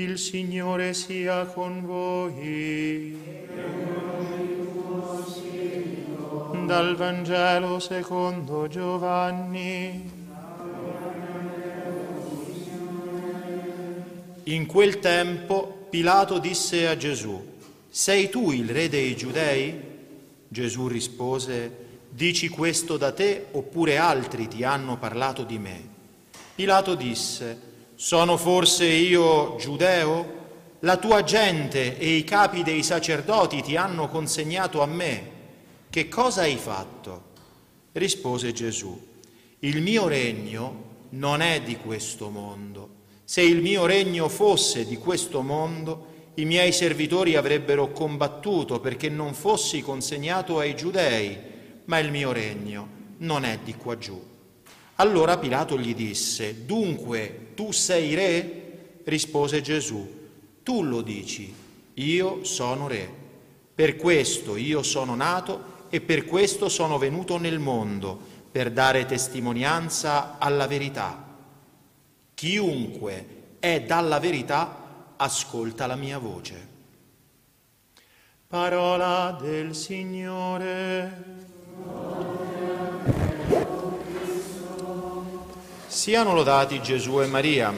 Il Signore sia con voi. Dal Vangelo secondo Giovanni. In quel tempo Pilato disse a Gesù, Sei tu il re dei giudei? Gesù rispose, Dici questo da te oppure altri ti hanno parlato di me? Pilato disse, sono forse io giudeo? La tua gente e i capi dei sacerdoti ti hanno consegnato a me. Che cosa hai fatto? Rispose Gesù, il mio regno non è di questo mondo. Se il mio regno fosse di questo mondo, i miei servitori avrebbero combattuto perché non fossi consegnato ai giudei, ma il mio regno non è di qua giù. Allora Pilato gli disse, dunque tu sei re? Rispose Gesù, tu lo dici, io sono re. Per questo io sono nato e per questo sono venuto nel mondo, per dare testimonianza alla verità. Chiunque è dalla verità ascolta la mia voce. Parola del Signore. Siano lodati Gesù e Maria.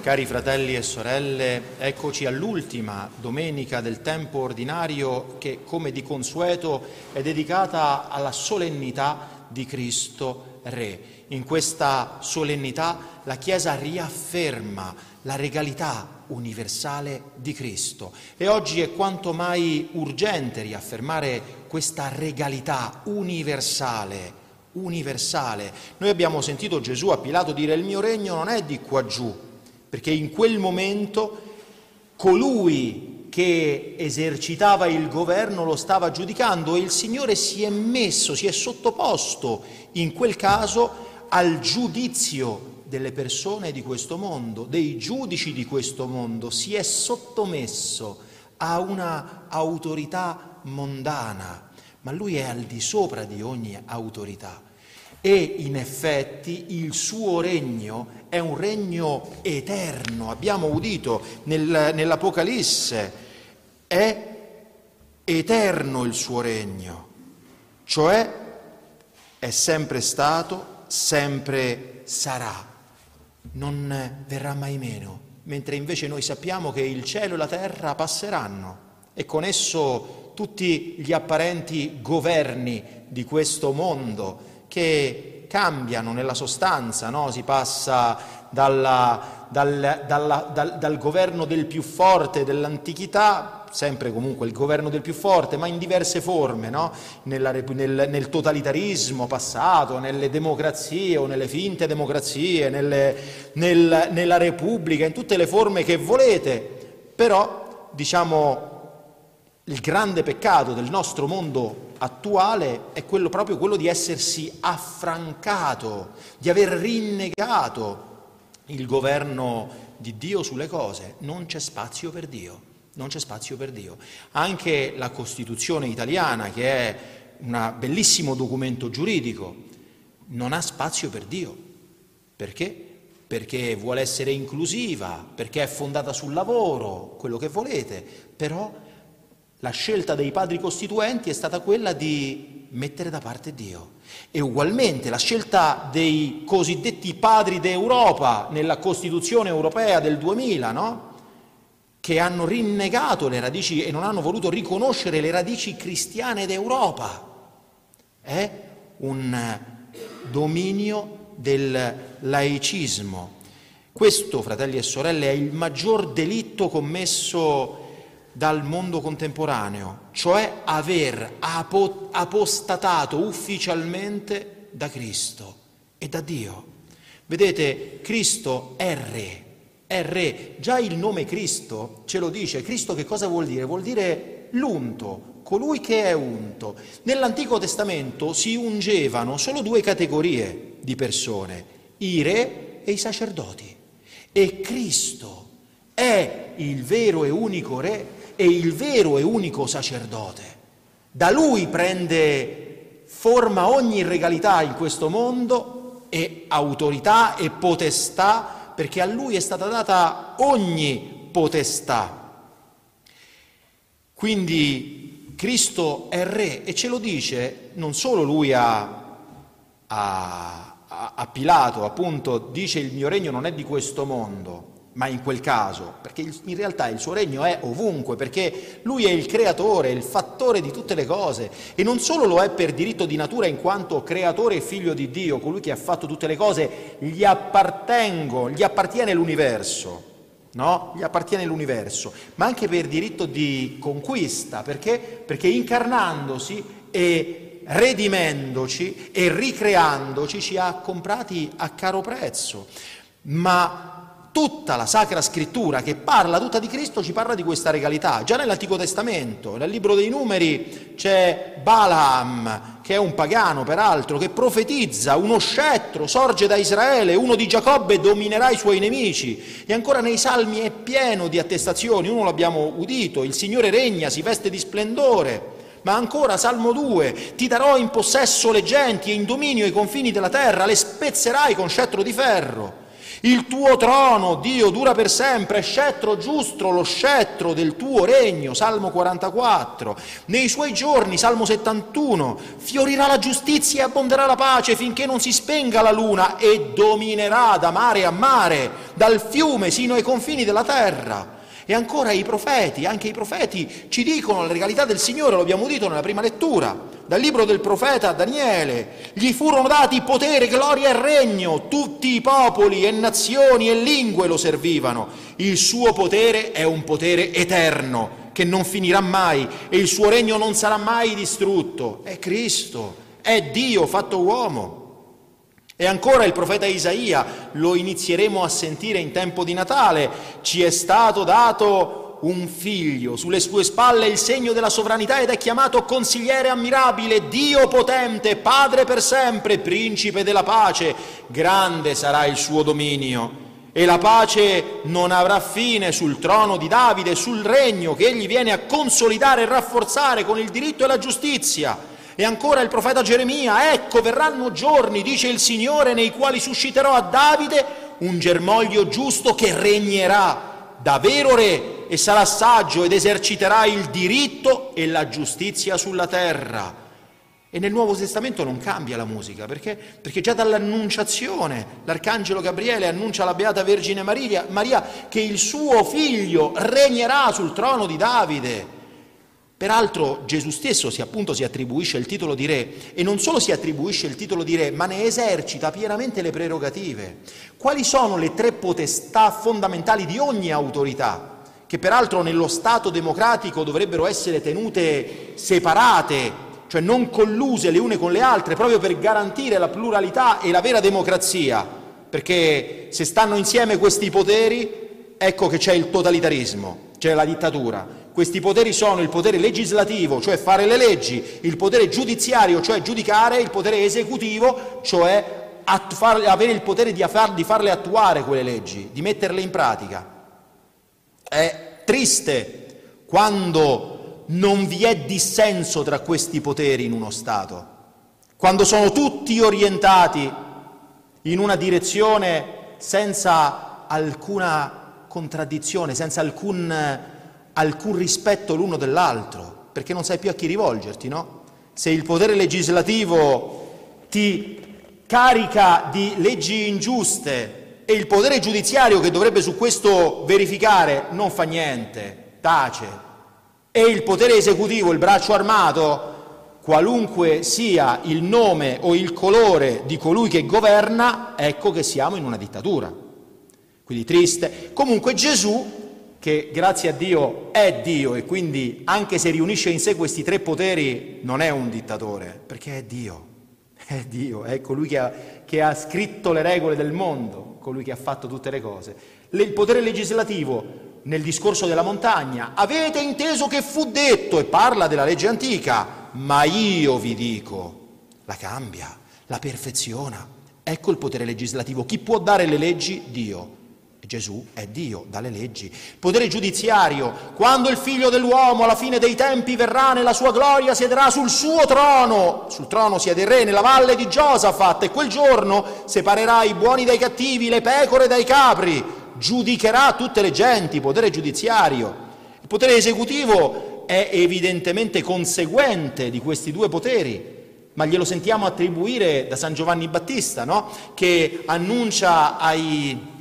Cari fratelli e sorelle, eccoci all'ultima domenica del tempo ordinario che, come di consueto, è dedicata alla solennità di Cristo Re. In questa solennità la Chiesa riafferma la regalità universale di Cristo e oggi è quanto mai urgente riaffermare questa regalità universale universale. Noi abbiamo sentito Gesù a Pilato dire il mio regno non è di qua giù, perché in quel momento colui che esercitava il governo lo stava giudicando e il Signore si è messo, si è sottoposto in quel caso al giudizio delle persone di questo mondo, dei giudici di questo mondo, si è sottomesso a una autorità mondana, ma lui è al di sopra di ogni autorità e in effetti il suo regno è un regno eterno. Abbiamo udito nel, nell'Apocalisse, è eterno il suo regno, cioè è sempre stato, sempre sarà, non verrà mai meno, mentre invece noi sappiamo che il cielo e la terra passeranno e con esso tutti gli apparenti governi di questo mondo che cambiano nella sostanza, no? si passa dalla, dal, dalla, dal, dal governo del più forte dell'antichità sempre comunque il governo del più forte, ma in diverse forme, no? Nella, nel, nel, totalitarismo passato, nelle democrazie o nelle finte democrazie, nelle, nel, nella Repubblica, in tutte le forme che volete, però diciamo il grande peccato del nostro mondo attuale è quello, proprio quello di essersi affrancato, di aver rinnegato il governo di Dio sulle cose. Non c'è spazio per Dio, non c'è spazio per Dio. Anche la Costituzione italiana, che è un bellissimo documento giuridico, non ha spazio per Dio. Perché? Perché vuole essere inclusiva, perché è fondata sul lavoro, quello che volete, però la scelta dei padri costituenti è stata quella di mettere da parte Dio. E ugualmente la scelta dei cosiddetti padri d'Europa nella Costituzione europea del 2000, no? che hanno rinnegato le radici e non hanno voluto riconoscere le radici cristiane d'Europa. È un dominio del laicismo. Questo, fratelli e sorelle, è il maggior delitto commesso dal mondo contemporaneo, cioè aver apostatato ufficialmente da Cristo e da Dio. Vedete, Cristo è re, è re. Già il nome Cristo ce lo dice. Cristo che cosa vuol dire? Vuol dire l'unto, colui che è unto. Nell'Antico Testamento si ungevano solo due categorie di persone, i re e i sacerdoti. E Cristo è il vero e unico re è il vero e unico sacerdote. Da lui prende forma ogni regalità in questo mondo e autorità e potestà perché a lui è stata data ogni potestà. Quindi Cristo è re e ce lo dice non solo lui a, a, a Pilato, appunto, dice il mio regno non è di questo mondo, ma in quel caso, perché in realtà il suo regno è ovunque, perché lui è il creatore, il fattore di tutte le cose e non solo lo è per diritto di natura in quanto creatore e figlio di Dio, colui che ha fatto tutte le cose, gli appartengo, gli appartiene l'universo. No? Gli appartiene l'universo, ma anche per diritto di conquista, perché? Perché incarnandosi e redimendoci e ricreandoci ci ha comprati a caro prezzo. Ma tutta la Sacra Scrittura che parla tutta di Cristo ci parla di questa regalità. Già nell'Antico Testamento, nel libro dei numeri, c'è Balaam, che è un pagano peraltro, che profetizza uno scettro, sorge da Israele, uno di Giacobbe dominerà i suoi nemici. E ancora nei salmi è pieno di attestazioni, uno l'abbiamo udito, il Signore regna, si veste di splendore. Ma ancora, Salmo 2, ti darò in possesso le genti e in dominio i confini della terra, le spezzerai con scettro di ferro. Il tuo trono, Dio, dura per sempre, scettro giusto, lo scettro del tuo regno, Salmo 44. Nei suoi giorni, Salmo 71, fiorirà la giustizia e abbonderà la pace finché non si spenga la luna e dominerà da mare a mare, dal fiume sino ai confini della terra. E ancora i profeti, anche i profeti ci dicono la regalità del Signore, lo abbiamo udito nella prima lettura, dal libro del profeta Daniele. Gli furono dati potere, gloria e regno, tutti i popoli e nazioni e lingue lo servivano. Il suo potere è un potere eterno che non finirà mai e il suo regno non sarà mai distrutto. È Cristo, è Dio fatto uomo. E ancora il profeta Isaia, lo inizieremo a sentire in tempo di Natale, ci è stato dato un figlio, sulle sue spalle il segno della sovranità ed è chiamato consigliere ammirabile, Dio potente, Padre per sempre, principe della pace, grande sarà il suo dominio. E la pace non avrà fine sul trono di Davide, sul regno che egli viene a consolidare e rafforzare con il diritto e la giustizia e ancora il profeta Geremia, ecco verranno giorni, dice il Signore, nei quali susciterò a Davide un germoglio giusto che regnerà da vero re e sarà saggio ed eserciterà il diritto e la giustizia sulla terra. E nel Nuovo Testamento non cambia la musica, perché? Perché già dall'annunciazione l'arcangelo Gabriele annuncia alla Beata Vergine Maria, Maria che il suo figlio regnerà sul trono di Davide. Peraltro Gesù stesso si, appunto, si attribuisce il titolo di re e non solo si attribuisce il titolo di re, ma ne esercita pienamente le prerogative. Quali sono le tre potestà fondamentali di ogni autorità, che peraltro nello Stato democratico dovrebbero essere tenute separate, cioè non colluse le une con le altre, proprio per garantire la pluralità e la vera democrazia? Perché se stanno insieme questi poteri, ecco che c'è il totalitarismo, c'è la dittatura. Questi poteri sono il potere legislativo, cioè fare le leggi, il potere giudiziario, cioè giudicare, il potere esecutivo, cioè avere il potere di, far, di farle attuare quelle leggi, di metterle in pratica. È triste quando non vi è dissenso tra questi poteri in uno Stato, quando sono tutti orientati in una direzione senza alcuna contraddizione, senza alcun alcun rispetto l'uno dell'altro, perché non sai più a chi rivolgerti, no? Se il potere legislativo ti carica di leggi ingiuste e il potere giudiziario che dovrebbe su questo verificare non fa niente, tace, e il potere esecutivo, il braccio armato, qualunque sia il nome o il colore di colui che governa, ecco che siamo in una dittatura. Quindi triste. Comunque Gesù che grazie a Dio è Dio e quindi anche se riunisce in sé questi tre poteri non è un dittatore, perché è Dio, è Dio, è colui che ha, che ha scritto le regole del mondo, colui che ha fatto tutte le cose. Il potere legislativo nel discorso della montagna, avete inteso che fu detto e parla della legge antica, ma io vi dico, la cambia, la perfeziona. Ecco il potere legislativo. Chi può dare le leggi? Dio. Gesù è Dio, dalle leggi. Potere giudiziario, quando il figlio dell'uomo alla fine dei tempi verrà nella sua gloria, siederà sul suo trono, sul trono siede il re nella valle di Giosafat e quel giorno separerà i buoni dai cattivi, le pecore dai capri, giudicherà tutte le genti, potere giudiziario. Il potere esecutivo è evidentemente conseguente di questi due poteri, ma glielo sentiamo attribuire da San Giovanni Battista, no? che annuncia ai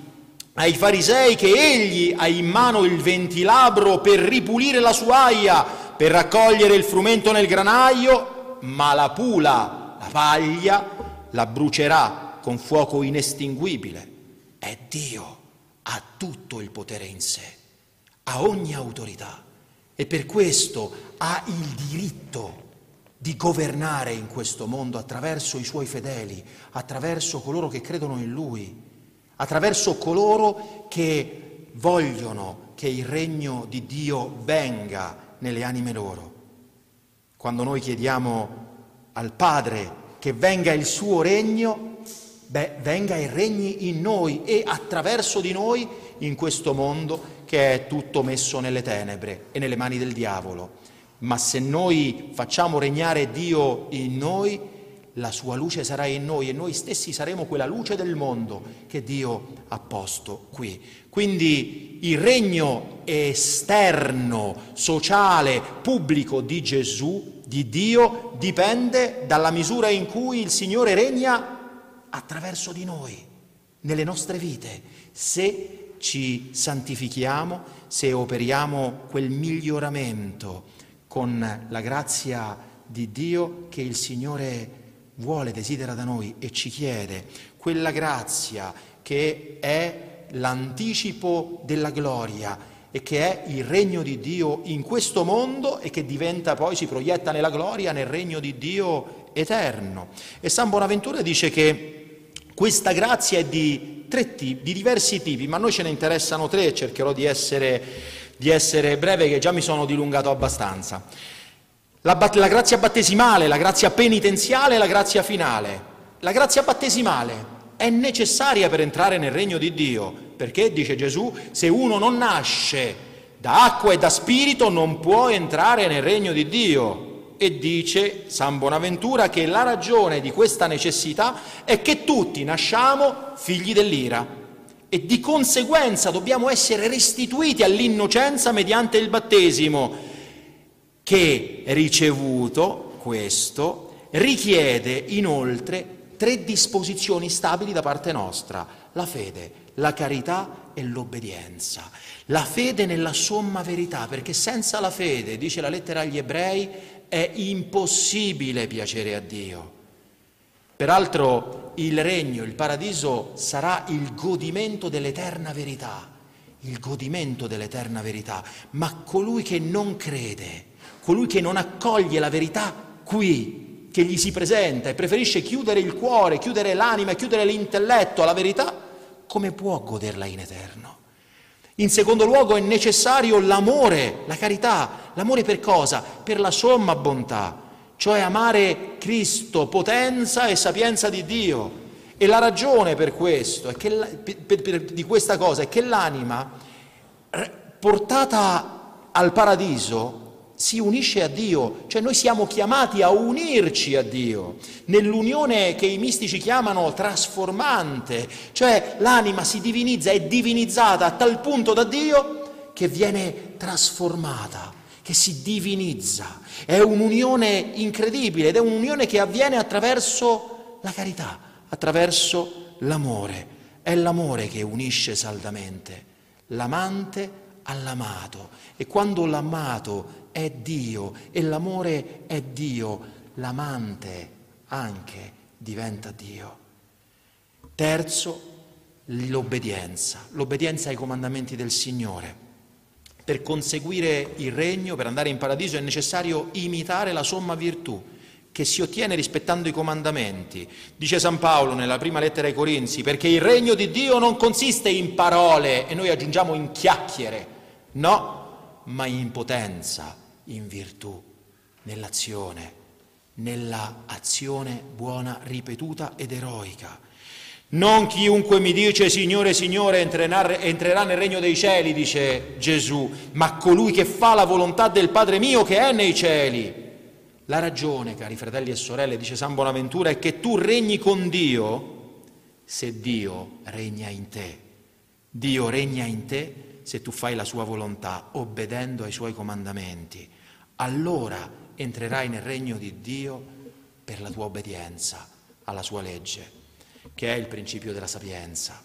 ai farisei che egli ha in mano il ventilabro per ripulire la sua aia, per raccogliere il frumento nel granaio, ma la pula, la paglia, la brucerà con fuoco inestinguibile. È Dio, ha tutto il potere in sé, ha ogni autorità e per questo ha il diritto di governare in questo mondo attraverso i suoi fedeli, attraverso coloro che credono in Lui attraverso coloro che vogliono che il regno di Dio venga nelle anime loro. Quando noi chiediamo al Padre che venga il suo regno, beh, venga il regno in noi e attraverso di noi in questo mondo che è tutto messo nelle tenebre e nelle mani del diavolo. Ma se noi facciamo regnare Dio in noi, la sua luce sarà in noi e noi stessi saremo quella luce del mondo che Dio ha posto qui. Quindi il regno esterno, sociale, pubblico di Gesù, di Dio, dipende dalla misura in cui il Signore regna attraverso di noi, nelle nostre vite, se ci santifichiamo, se operiamo quel miglioramento con la grazia di Dio che il Signore vuole, desidera da noi e ci chiede quella grazia che è l'anticipo della gloria e che è il regno di Dio in questo mondo e che diventa poi, si proietta nella gloria, nel regno di Dio eterno. E San Bonaventura dice che questa grazia è di, tre tipi, di diversi tipi, ma a noi ce ne interessano tre, cercherò di essere, di essere breve che già mi sono dilungato abbastanza. La, la grazia battesimale, la grazia penitenziale e la grazia finale. La grazia battesimale è necessaria per entrare nel regno di Dio, perché, dice Gesù, se uno non nasce da acqua e da spirito non può entrare nel regno di Dio. E dice San Bonaventura che la ragione di questa necessità è che tutti nasciamo figli dell'ira e di conseguenza dobbiamo essere restituiti all'innocenza mediante il battesimo che ricevuto questo richiede inoltre tre disposizioni stabili da parte nostra, la fede, la carità e l'obbedienza. La fede nella somma verità, perché senza la fede, dice la lettera agli ebrei, è impossibile piacere a Dio. Peraltro il regno, il paradiso sarà il godimento dell'eterna verità, il godimento dell'eterna verità, ma colui che non crede, colui che non accoglie la verità qui, che gli si presenta e preferisce chiudere il cuore, chiudere l'anima, chiudere l'intelletto alla verità, come può goderla in eterno? In secondo luogo è necessario l'amore, la carità. L'amore per cosa? Per la somma bontà, cioè amare Cristo, potenza e sapienza di Dio. E la ragione per questo, è che, per, per, di questa cosa, è che l'anima portata al paradiso si unisce a Dio, cioè noi siamo chiamati a unirci a Dio, nell'unione che i mistici chiamano trasformante, cioè l'anima si divinizza, è divinizzata a tal punto da Dio che viene trasformata, che si divinizza. È un'unione incredibile ed è un'unione che avviene attraverso la carità, attraverso l'amore. È l'amore che unisce saldamente l'amante all'amato e quando l'amato è Dio e l'amore è Dio, l'amante anche diventa Dio. Terzo, l'obbedienza, l'obbedienza ai comandamenti del Signore. Per conseguire il regno, per andare in paradiso, è necessario imitare la somma virtù che si ottiene rispettando i comandamenti. Dice San Paolo nella prima lettera ai Corinzi, perché il regno di Dio non consiste in parole e noi aggiungiamo in chiacchiere, no, ma in potenza, in virtù, nell'azione, nella azione buona ripetuta ed eroica. Non chiunque mi dice Signore, Signore entrerà nel regno dei cieli, dice Gesù, ma colui che fa la volontà del Padre mio che è nei cieli. La ragione, cari fratelli e sorelle, dice San Bonaventura, è che tu regni con Dio se Dio regna in te. Dio regna in te se tu fai la sua volontà, obbedendo ai suoi comandamenti. Allora entrerai nel regno di Dio per la tua obbedienza alla sua legge che è il principio della sapienza.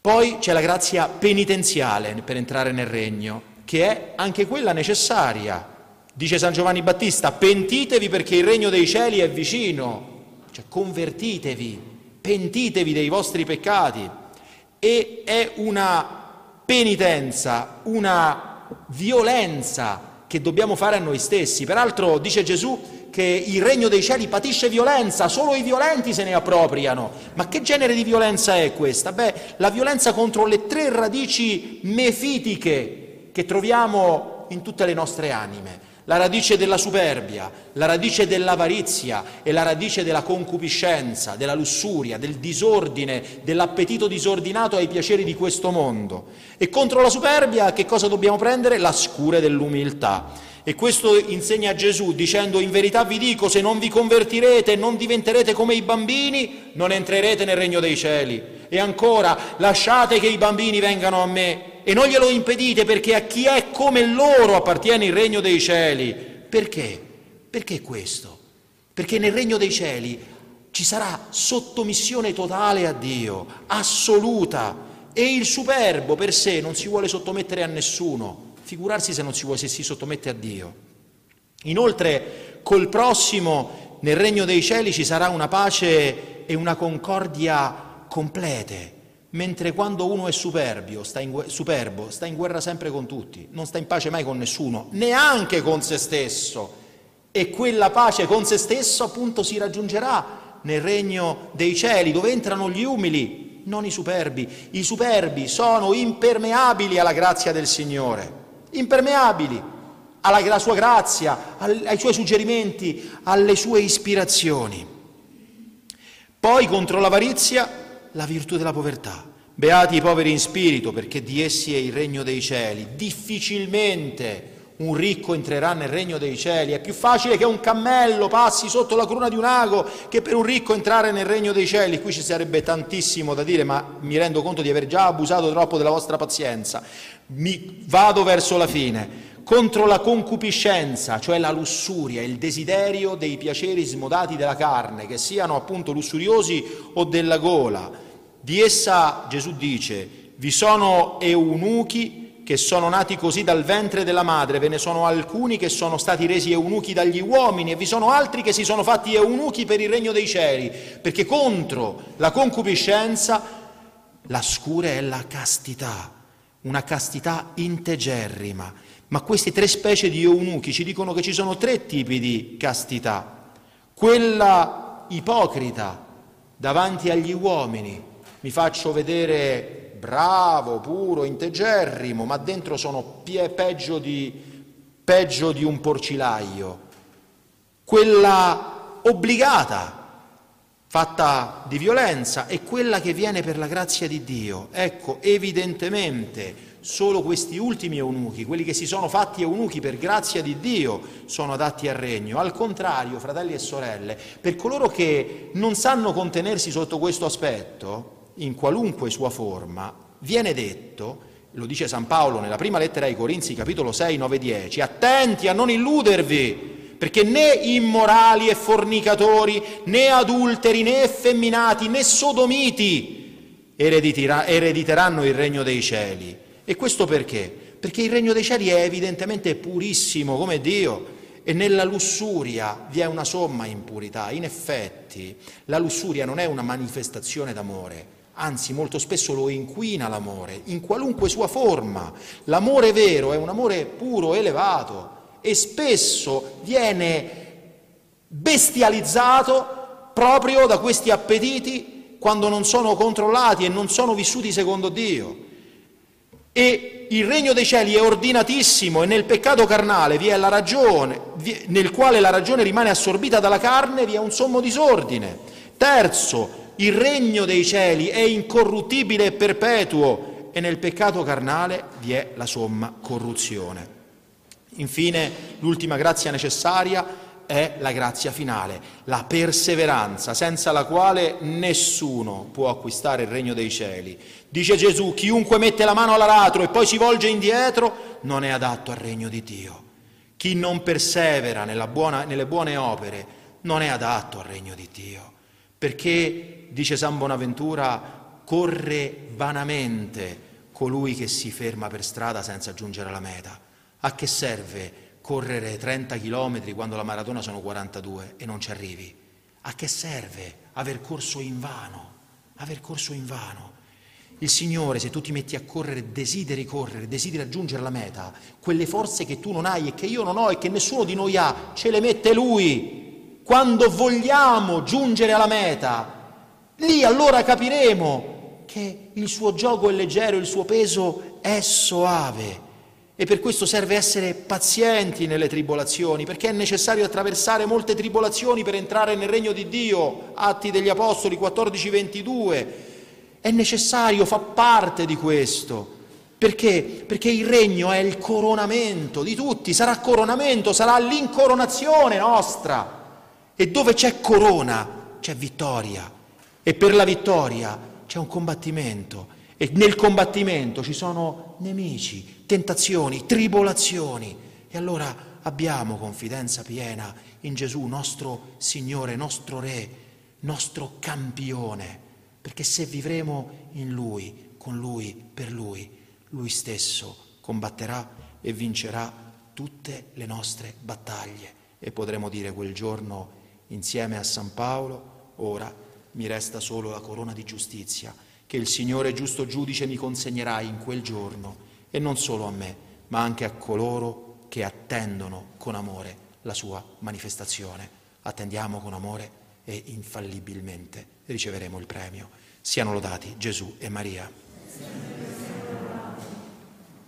Poi c'è la grazia penitenziale per entrare nel regno, che è anche quella necessaria. Dice San Giovanni Battista, pentitevi perché il regno dei cieli è vicino, cioè convertitevi, pentitevi dei vostri peccati. E è una penitenza, una violenza che dobbiamo fare a noi stessi. Peraltro dice Gesù che il regno dei cieli patisce violenza, solo i violenti se ne appropriano. Ma che genere di violenza è questa? Beh, la violenza contro le tre radici mefitiche che troviamo in tutte le nostre anime. La radice della superbia, la radice dell'avarizia e la radice della concupiscenza, della lussuria, del disordine, dell'appetito disordinato ai piaceri di questo mondo. E contro la superbia che cosa dobbiamo prendere? La scure dell'umiltà. E questo insegna Gesù dicendo in verità vi dico se non vi convertirete e non diventerete come i bambini non entrerete nel regno dei cieli. E ancora lasciate che i bambini vengano a me e non glielo impedite perché a chi è come loro appartiene il regno dei cieli. Perché? Perché questo? Perché nel regno dei cieli ci sarà sottomissione totale a Dio, assoluta, e il superbo per sé non si vuole sottomettere a nessuno figurarsi se non si vuole, se si sottomette a Dio. Inoltre, col prossimo nel regno dei cieli ci sarà una pace e una concordia complete, mentre quando uno è superbio, sta in, superbo, sta in guerra sempre con tutti, non sta in pace mai con nessuno, neanche con se stesso. E quella pace con se stesso appunto si raggiungerà nel regno dei cieli, dove entrano gli umili, non i superbi. I superbi sono impermeabili alla grazia del Signore impermeabili alla sua grazia, ai suoi suggerimenti, alle sue ispirazioni. Poi contro l'avarizia la virtù della povertà. Beati i poveri in spirito, perché di essi è il regno dei cieli. Difficilmente un ricco entrerà nel regno dei cieli. È più facile che un cammello passi sotto la cruna di un ago che per un ricco entrare nel regno dei cieli. Qui ci sarebbe tantissimo da dire, ma mi rendo conto di aver già abusato troppo della vostra pazienza. Mi vado verso la fine. Contro la concupiscenza, cioè la lussuria, il desiderio dei piaceri smodati della carne, che siano appunto lussuriosi o della gola. Di essa Gesù dice, vi sono eunuchi che sono nati così dal ventre della madre, ve ne sono alcuni che sono stati resi eunuchi dagli uomini e vi sono altri che si sono fatti eunuchi per il regno dei cieli, perché contro la concupiscenza la scura è la castità, una castità integerrima. Ma queste tre specie di eunuchi ci dicono che ci sono tre tipi di castità. Quella ipocrita davanti agli uomini, mi faccio vedere bravo, puro, integerrimo, ma dentro sono peggio di, peggio di un porcilaio. Quella obbligata, fatta di violenza, è quella che viene per la grazia di Dio. Ecco, evidentemente solo questi ultimi eunuchi, quelli che si sono fatti eunuchi per grazia di Dio, sono adatti al regno. Al contrario, fratelli e sorelle, per coloro che non sanno contenersi sotto questo aspetto, in qualunque sua forma, viene detto, lo dice San Paolo nella prima lettera ai Corinzi, capitolo 6, 9, 10, attenti a non illudervi, perché né immorali e fornicatori, né adulteri, né effeminati, né sodomiti erediteranno il regno dei cieli. E questo perché? Perché il regno dei cieli è evidentemente purissimo come Dio e nella lussuria vi è una somma impurità. In effetti la lussuria non è una manifestazione d'amore, anzi molto spesso lo inquina l'amore, in qualunque sua forma. L'amore vero è un amore puro, elevato e spesso viene bestializzato proprio da questi appetiti quando non sono controllati e non sono vissuti secondo Dio. E il regno dei cieli è ordinatissimo e nel peccato carnale vi è la ragione, nel quale la ragione rimane assorbita dalla carne, vi è un sommo disordine. Terzo, il regno dei cieli è incorruttibile e perpetuo e nel peccato carnale vi è la somma corruzione. Infine, l'ultima grazia necessaria è la grazia finale, la perseveranza, senza la quale nessuno può acquistare il regno dei cieli. Dice Gesù, chiunque mette la mano all'aratro e poi si volge indietro non è adatto al regno di Dio. Chi non persevera buona, nelle buone opere non è adatto al regno di Dio, perché, dice San Bonaventura, corre vanamente colui che si ferma per strada senza giungere alla meta. A che serve correre 30 km quando la maratona sono 42 e non ci arrivi? A che serve aver corso in vano? Aver corso in vano. Il Signore, se tu ti metti a correre, desideri correre, desideri raggiungere la meta, quelle forze che tu non hai e che io non ho e che nessuno di noi ha, ce le mette Lui. Quando vogliamo giungere alla meta, lì allora capiremo che il suo gioco è leggero, il suo peso è soave. E per questo serve essere pazienti nelle tribolazioni, perché è necessario attraversare molte tribolazioni per entrare nel regno di Dio. Atti degli Apostoli 14-22. È necessario, fa parte di questo. Perché? Perché il regno è il coronamento di tutti, sarà coronamento, sarà l'incoronazione nostra. E dove c'è corona c'è vittoria. E per la vittoria c'è un combattimento. E nel combattimento ci sono nemici, tentazioni, tribolazioni. E allora abbiamo confidenza piena in Gesù, nostro Signore, nostro Re, nostro campione, perché se vivremo in Lui, con Lui, per Lui, Lui stesso combatterà e vincerà tutte le nostre battaglie. E potremo dire quel giorno insieme a San Paolo, ora mi resta solo la corona di giustizia che il Signore giusto giudice mi consegnerà in quel giorno e non solo a me, ma anche a coloro che attendono con amore la sua manifestazione. Attendiamo con amore e infallibilmente riceveremo il premio. Siano lodati Gesù e Maria.